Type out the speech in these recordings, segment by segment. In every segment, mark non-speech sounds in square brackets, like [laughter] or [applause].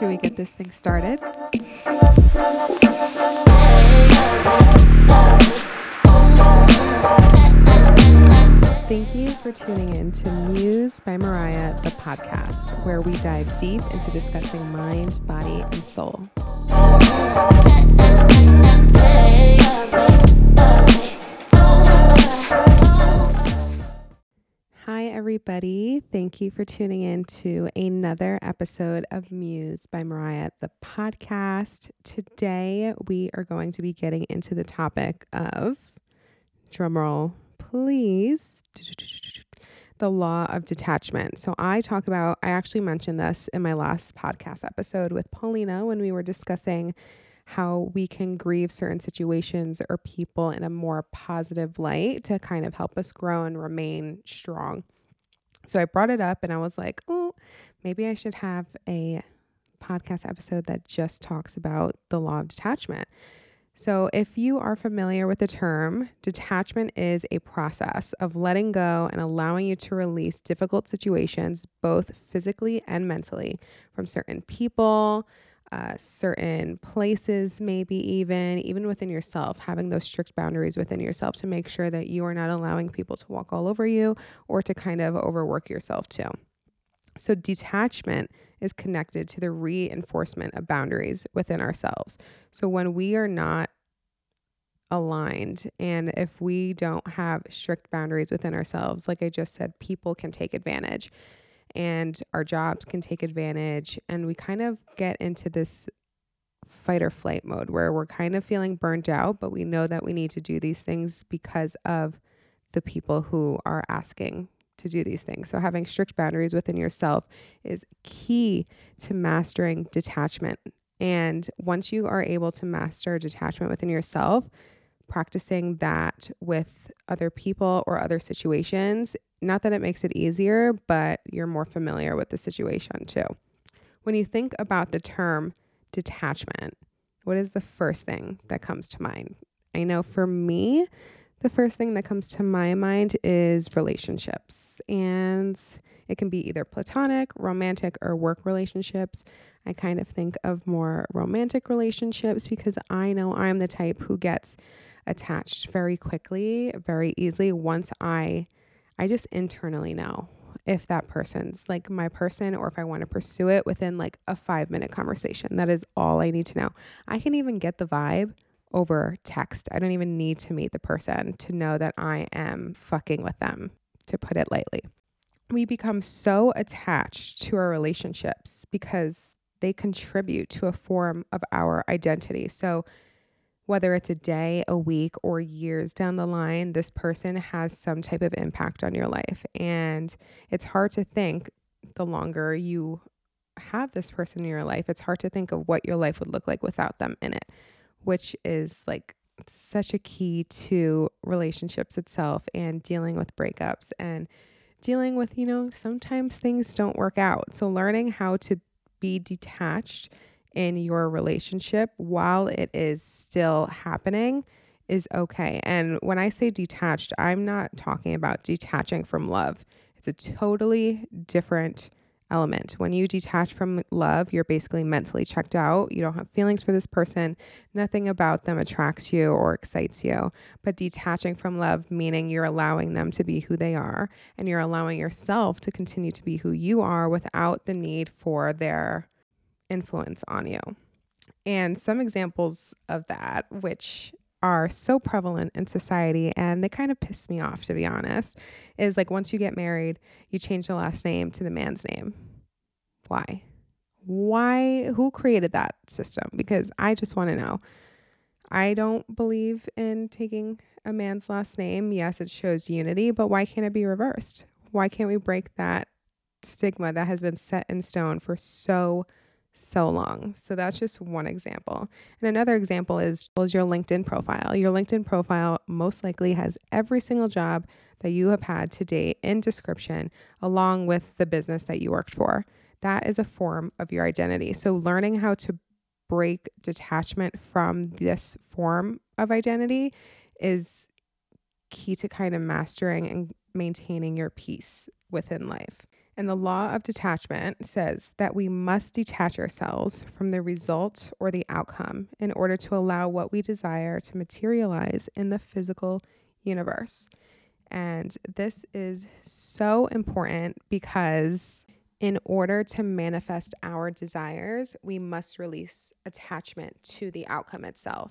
Should we get this thing started? Thank you for tuning in to Muse by Mariah, the podcast, where we dive deep into discussing mind, body, and soul. Everybody. Thank you for tuning in to another episode of Muse by Mariah, the podcast. Today, we are going to be getting into the topic of drumroll, please. The law of detachment. So, I talk about, I actually mentioned this in my last podcast episode with Paulina when we were discussing how we can grieve certain situations or people in a more positive light to kind of help us grow and remain strong. So I brought it up and I was like, oh, maybe I should have a podcast episode that just talks about the law of detachment. So, if you are familiar with the term, detachment is a process of letting go and allowing you to release difficult situations, both physically and mentally, from certain people, uh, certain places, maybe even, even within yourself, having those strict boundaries within yourself to make sure that you are not allowing people to walk all over you or to kind of overwork yourself too. So, detachment is connected to the reinforcement of boundaries within ourselves. So, when we are not aligned and if we don't have strict boundaries within ourselves, like I just said, people can take advantage and our jobs can take advantage. And we kind of get into this fight or flight mode where we're kind of feeling burnt out, but we know that we need to do these things because of the people who are asking to do these things. So, having strict boundaries within yourself is key to mastering detachment. And once you are able to master detachment within yourself, practicing that with other people or other situations not that it makes it easier, but you're more familiar with the situation too. When you think about the term detachment, what is the first thing that comes to mind? I know for me, the first thing that comes to my mind is relationships. And it can be either platonic, romantic, or work relationships. I kind of think of more romantic relationships because I know I'm the type who gets attached very quickly, very easily once I I just internally know if that person's like my person or if I want to pursue it within like a five minute conversation. That is all I need to know. I can even get the vibe over text. I don't even need to meet the person to know that I am fucking with them, to put it lightly. We become so attached to our relationships because they contribute to a form of our identity. So, whether it's a day, a week, or years down the line, this person has some type of impact on your life. And it's hard to think the longer you have this person in your life, it's hard to think of what your life would look like without them in it, which is like such a key to relationships itself and dealing with breakups and dealing with, you know, sometimes things don't work out. So learning how to be detached in your relationship while it is still happening is okay. And when I say detached, I'm not talking about detaching from love. It's a totally different element. When you detach from love, you're basically mentally checked out. You don't have feelings for this person. Nothing about them attracts you or excites you. But detaching from love, meaning you're allowing them to be who they are and you're allowing yourself to continue to be who you are without the need for their influence on you. And some examples of that, which are so prevalent in society and they kind of piss me off to be honest, is like once you get married, you change the last name to the man's name. Why? Why? Who created that system? Because I just want to know. I don't believe in taking a man's last name. Yes, it shows unity, but why can't it be reversed? Why can't we break that stigma that has been set in stone for so so long. So that's just one example. And another example is, is your LinkedIn profile. Your LinkedIn profile most likely has every single job that you have had to date in description, along with the business that you worked for. That is a form of your identity. So learning how to break detachment from this form of identity is key to kind of mastering and maintaining your peace within life. And the law of detachment says that we must detach ourselves from the result or the outcome in order to allow what we desire to materialize in the physical universe. And this is so important because in order to manifest our desires, we must release attachment to the outcome itself.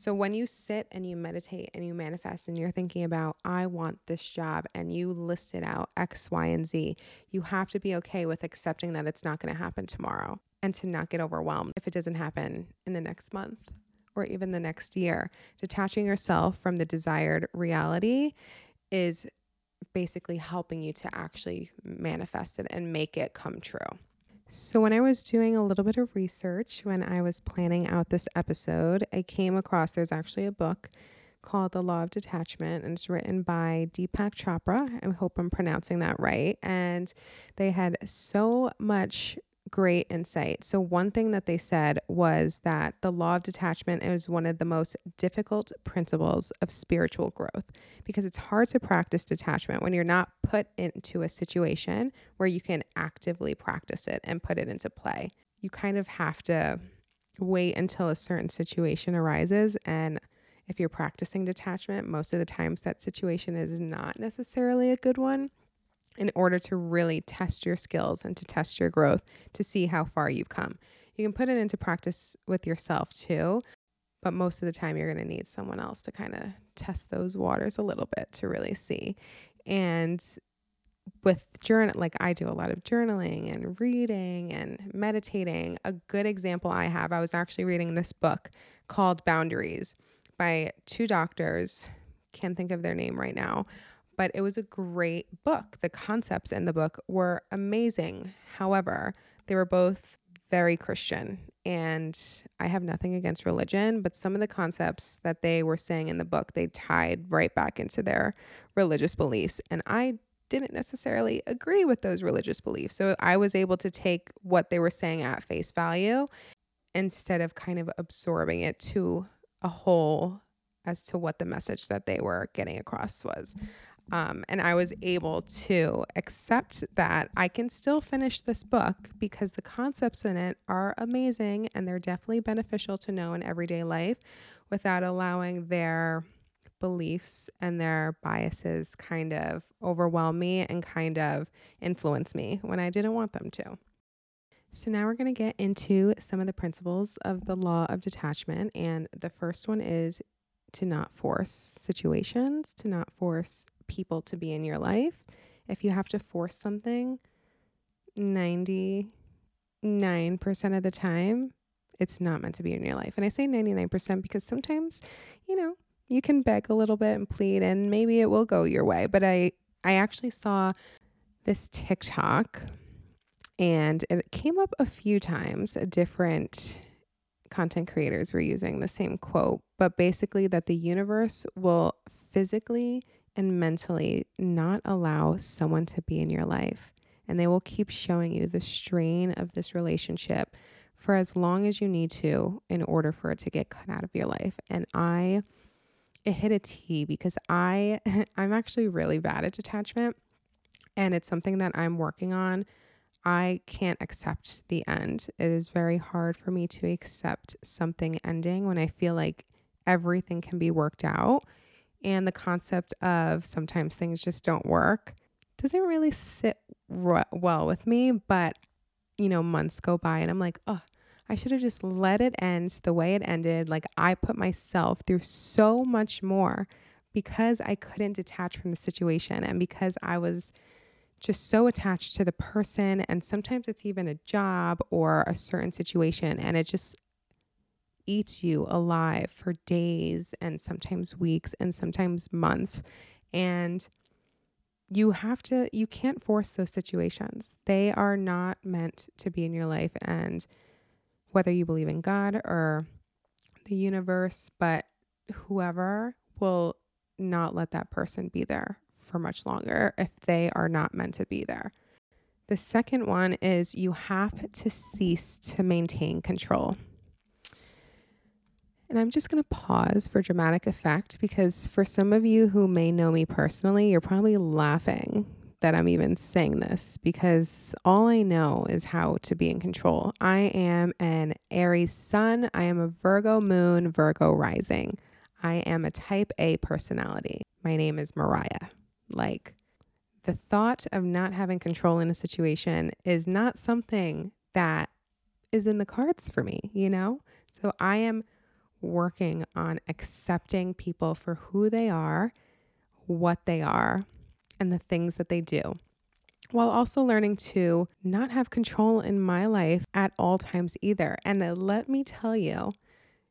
So when you sit and you meditate and you manifest and you're thinking about, I want this job, and you list it out X, Y, and Z, you have to be okay with accepting that it's not going to happen tomorrow and to not get overwhelmed if it doesn't happen in the next month or even the next year. Detaching yourself from the desired reality is basically helping you to actually manifest it and make it come true. So, when I was doing a little bit of research when I was planning out this episode, I came across there's actually a book called The Law of Detachment, and it's written by Deepak Chopra. I hope I'm pronouncing that right. And they had so much great insight. So, one thing that they said was that the law of detachment is one of the most difficult principles of spiritual growth because it's hard to practice detachment when you're not put into a situation where you can actively practice it and put it into play. You kind of have to wait until a certain situation arises. And if you're practicing detachment, most of the times that situation is not necessarily a good one in order to really test your skills and to test your growth to see how far you've come. You can put it into practice with yourself too, but most of the time you're going to need someone else to kind of test those waters a little bit to really see. And with journal like I do a lot of journaling and reading and meditating. A good example I have, I was actually reading this book called Boundaries by two doctors. Can't think of their name right now, but it was a great book. The concepts in the book were amazing. However, they were both very Christian. And I have nothing against religion, but some of the concepts that they were saying in the book, they tied right back into their religious beliefs. And I didn't necessarily agree with those religious beliefs. So I was able to take what they were saying at face value instead of kind of absorbing it to a whole as to what the message that they were getting across was. Um, and I was able to accept that I can still finish this book because the concepts in it are amazing and they're definitely beneficial to know in everyday life without allowing their beliefs and their biases kind of overwhelm me and kind of influence me when I didn't want them to. So, now we're going to get into some of the principles of the law of detachment. And the first one is to not force situations, to not force people to be in your life. If you have to force something 99% of the time, it's not meant to be in your life. And I say 99% because sometimes, you know, you can beg a little bit and plead and maybe it will go your way. But I I actually saw this TikTok and it came up a few times, different content creators were using the same quote, but basically that the universe will physically and mentally not allow someone to be in your life. And they will keep showing you the strain of this relationship for as long as you need to in order for it to get cut out of your life. And I, it hit a T because I, [laughs] I'm actually really bad at detachment and it's something that I'm working on. I can't accept the end. It is very hard for me to accept something ending when I feel like everything can be worked out and the concept of sometimes things just don't work doesn't really sit well with me. But, you know, months go by and I'm like, oh, I should have just let it end the way it ended. Like, I put myself through so much more because I couldn't detach from the situation and because I was just so attached to the person. And sometimes it's even a job or a certain situation. And it just eats you alive for days and sometimes weeks and sometimes months. And you have to, you can't force those situations. They are not meant to be in your life. And whether you believe in God or the universe, but whoever will not let that person be there for much longer if they are not meant to be there. The second one is you have to cease to maintain control. And I'm just going to pause for dramatic effect because for some of you who may know me personally, you're probably laughing that I'm even saying this because all I know is how to be in control. I am an Aries sun, I am a Virgo moon, Virgo rising. I am a type A personality. My name is Mariah. Like, the thought of not having control in a situation is not something that is in the cards for me, you know? So I am working on accepting people for who they are, what they are, and the things that they do, while also learning to not have control in my life at all times either. And let me tell you,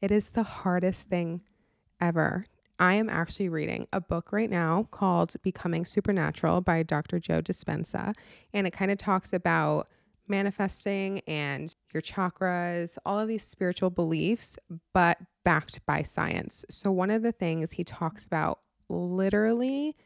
it is the hardest thing ever. I am actually reading a book right now called Becoming Supernatural by Dr. Joe Dispenza. And it kind of talks about manifesting and your chakras, all of these spiritual beliefs, but backed by science. So, one of the things he talks about literally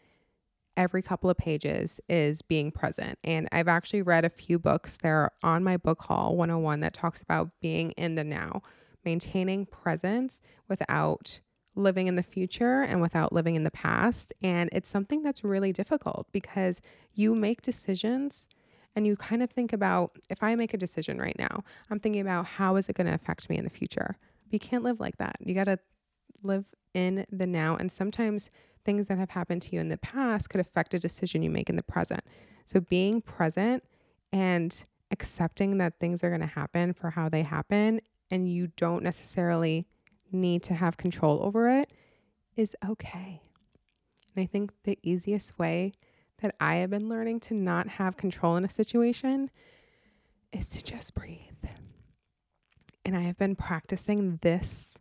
every couple of pages is being present. And I've actually read a few books there on my book haul 101 that talks about being in the now, maintaining presence without living in the future and without living in the past. And it's something that's really difficult because you make decisions and you kind of think about if I make a decision right now, I'm thinking about how is it going to affect me in the future. You can't live like that. You got to live in the now. And sometimes things that have happened to you in the past could affect a decision you make in the present. So being present and accepting that things are going to happen for how they happen and you don't necessarily need to have control over it is okay. And I think the easiest way that I have been learning to not have control in a situation is to just breathe. And I have been practicing this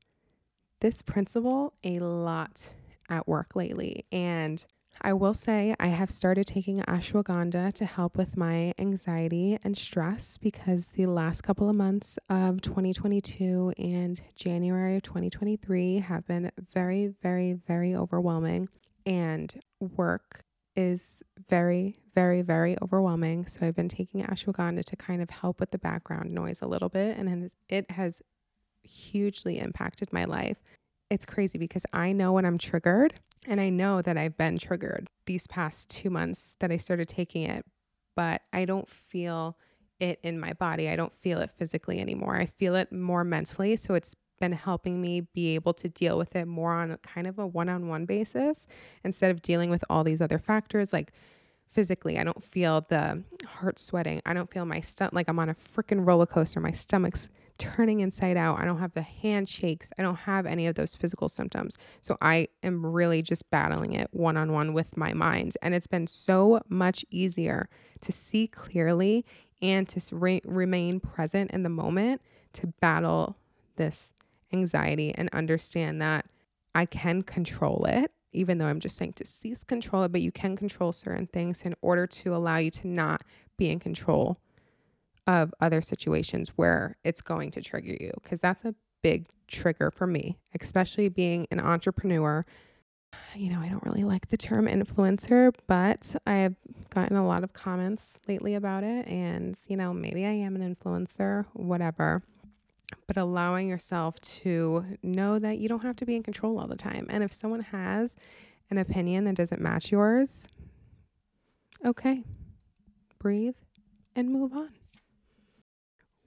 this principle a lot at work lately and I will say I have started taking ashwagandha to help with my anxiety and stress because the last couple of months of 2022 and January of 2023 have been very, very, very overwhelming. And work is very, very, very overwhelming. So I've been taking ashwagandha to kind of help with the background noise a little bit. And it has hugely impacted my life. It's crazy because I know when I'm triggered and I know that I've been triggered these past two months that I started taking it, but I don't feel it in my body. I don't feel it physically anymore. I feel it more mentally. So it's been helping me be able to deal with it more on kind of a one on one basis instead of dealing with all these other factors like physically. I don't feel the heart sweating. I don't feel my stomach like I'm on a freaking roller coaster. My stomach's turning inside out. I don't have the handshakes. I don't have any of those physical symptoms. So I am really just battling it one on one with my mind. And it's been so much easier to see clearly and to re- remain present in the moment to battle this anxiety and understand that I can control it, even though I'm just saying to cease control it, but you can control certain things in order to allow you to not be in control of other situations where it's going to trigger you because that's a big trigger for me, especially being an entrepreneur. You know, I don't really like the term influencer, but I have gotten a lot of comments lately about it. And, you know, maybe I am an influencer, whatever. But allowing yourself to know that you don't have to be in control all the time. And if someone has an opinion that doesn't match yours, okay, breathe and move on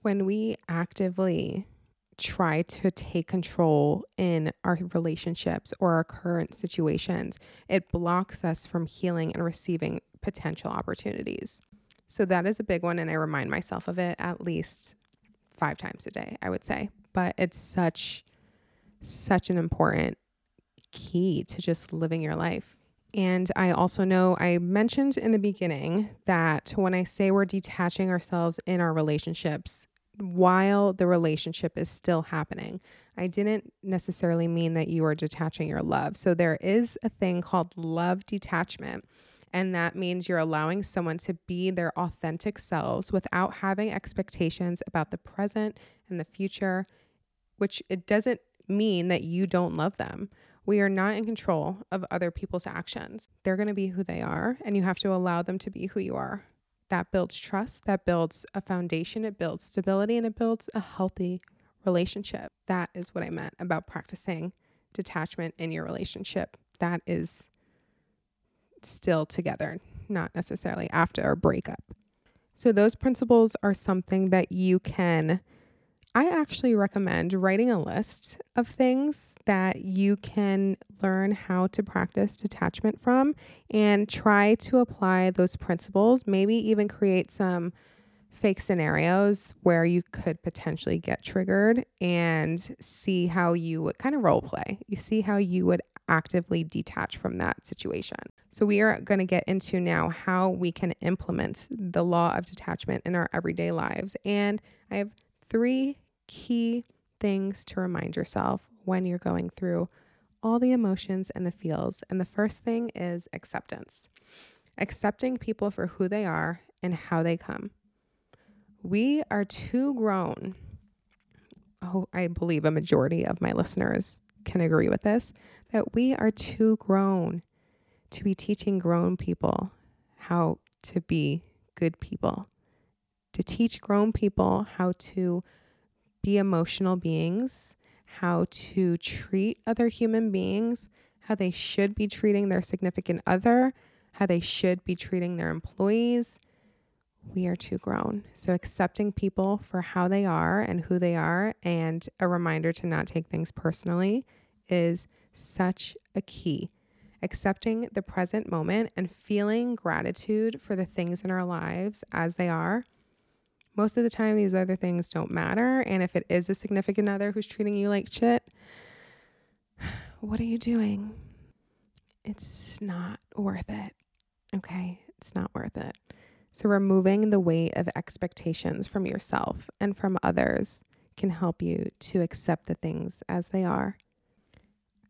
when we actively try to take control in our relationships or our current situations, it blocks us from healing and receiving potential opportunities. So that is a big one. And I remind myself of it at least five times a day, I would say. But it's such, such an important key to just living your life. And I also know I mentioned in the beginning that when I say we're detaching ourselves in our relationships, while the relationship is still happening. I didn't necessarily mean that you are detaching your love. So there is a thing called love detachment. And that means you're allowing someone to be their authentic selves without having expectations about the present and the future, which it doesn't mean that you don't love them. We are not in control of other people's actions. They're going to be who they are, and you have to allow them to be who you are that builds trust, that builds a foundation, it builds stability, and it builds a healthy relationship. That is what I meant about practicing detachment in your relationship. That is still together. not necessarily after a breakup. So, those principles are something that you can. I actually recommend writing a list of things that you can learn how to practice detachment from and try to apply those principles. Maybe even create some fake scenarios where you could potentially get triggered and see how you would kind of role play. You see how you would actively detach from that situation. So, we are going to get into now how we can implement the law of detachment in our everyday lives. And I have three key things to remind yourself when you're going through all the emotions and the feels. And the first thing is acceptance accepting people for who they are and how they come. We are too grown. Oh, I believe a majority of my listeners can agree with this that we are too grown to be teaching grown people how to be good people, to teach grown people how to be emotional beings, how to treat other human beings, how they should be treating their significant other, how they should be treating their employees. We are too grown. So, accepting people for how they are and who they are, and a reminder to not take things personally is such a key. Accepting the present moment and feeling gratitude for the things in our lives as they are. Most of the time, these other things don't matter. And if it is a significant other who's treating you like shit, [sighs] what are you doing? It's not worth it. Okay? It's not worth it. So, removing the weight of expectations from yourself and from others can help you to accept the things as they are.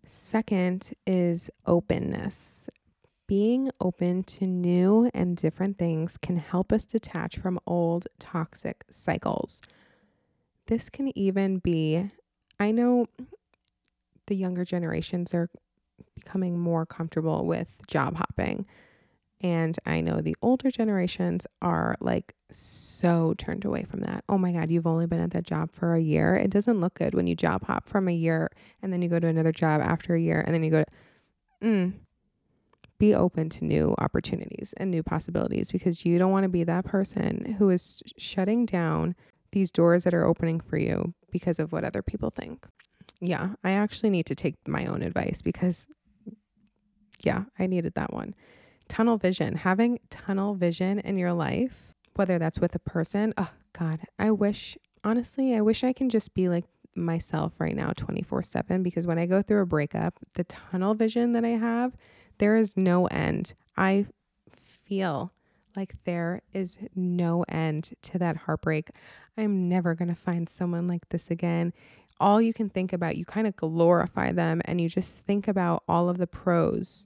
Second is openness. Being open to new and different things can help us detach from old toxic cycles. This can even be, I know the younger generations are becoming more comfortable with job hopping. And I know the older generations are like so turned away from that. Oh my God, you've only been at that job for a year. It doesn't look good when you job hop from a year and then you go to another job after a year and then you go to, mm, be open to new opportunities and new possibilities because you don't want to be that person who is shutting down these doors that are opening for you because of what other people think. Yeah, I actually need to take my own advice because, yeah, I needed that one tunnel vision, having tunnel vision in your life, whether that's with a person. Oh, God, I wish, honestly, I wish I can just be like myself right now 24 7 because when I go through a breakup, the tunnel vision that I have, there is no end. I feel like there is no end to that heartbreak. I'm never going to find someone like this again. All you can think about, you kind of glorify them and you just think about all of the pros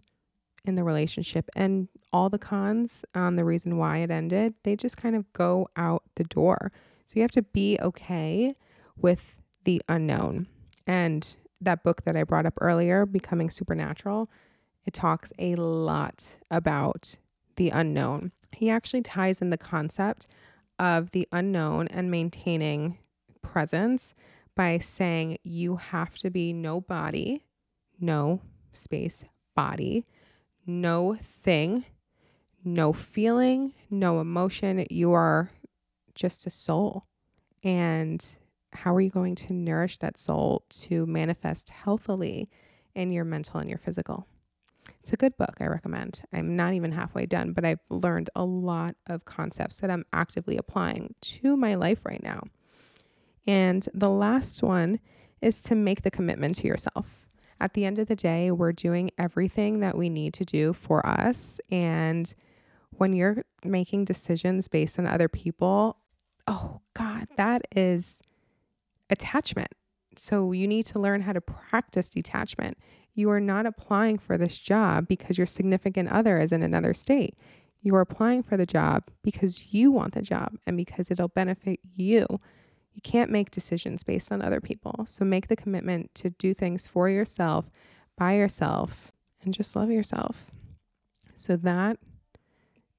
in the relationship and all the cons on the reason why it ended, they just kind of go out the door. So you have to be okay with the unknown. And that book that I brought up earlier, Becoming Supernatural, it talks a lot about the unknown. He actually ties in the concept of the unknown and maintaining presence by saying you have to be no body, no space, body, no thing, no feeling, no emotion. You are just a soul. And how are you going to nourish that soul to manifest healthily in your mental and your physical? It's a good book, I recommend. I'm not even halfway done, but I've learned a lot of concepts that I'm actively applying to my life right now. And the last one is to make the commitment to yourself at the end of the day, we're doing everything that we need to do for us. And when you're making decisions based on other people, oh God, that is attachment. So you need to learn how to practice detachment. You are not applying for this job because your significant other is in another state. You are applying for the job because you want the job and because it'll benefit you. You can't make decisions based on other people. So make the commitment to do things for yourself, by yourself, and just love yourself. So that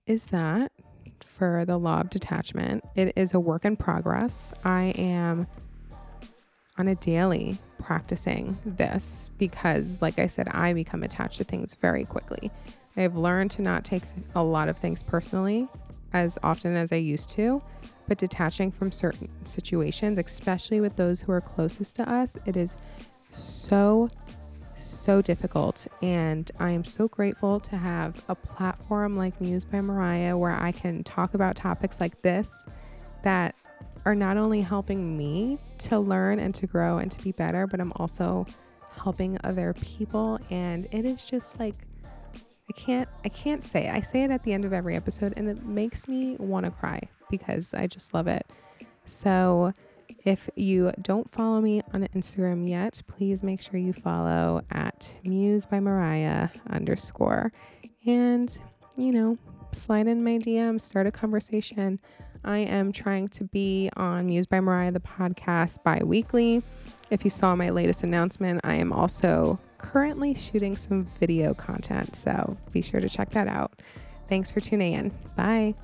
is that for the law of detachment. It is a work in progress. I am on a daily practicing this because, like I said, I become attached to things very quickly. I've learned to not take a lot of things personally as often as I used to, but detaching from certain situations, especially with those who are closest to us, it is so, so difficult. And I am so grateful to have a platform like Muse by Mariah where I can talk about topics like this that are not only helping me to learn and to grow and to be better, but I'm also helping other people. And it is just like, I can't I can't say it. I say it at the end of every episode and it makes me want to cry because I just love it. So if you don't follow me on Instagram yet, please make sure you follow at Muse by Mariah underscore. And, you know, slide in my DM, start a conversation. I am trying to be on Muse by Mariah, the podcast, bi weekly. If you saw my latest announcement, I am also currently shooting some video content, so be sure to check that out. Thanks for tuning in. Bye.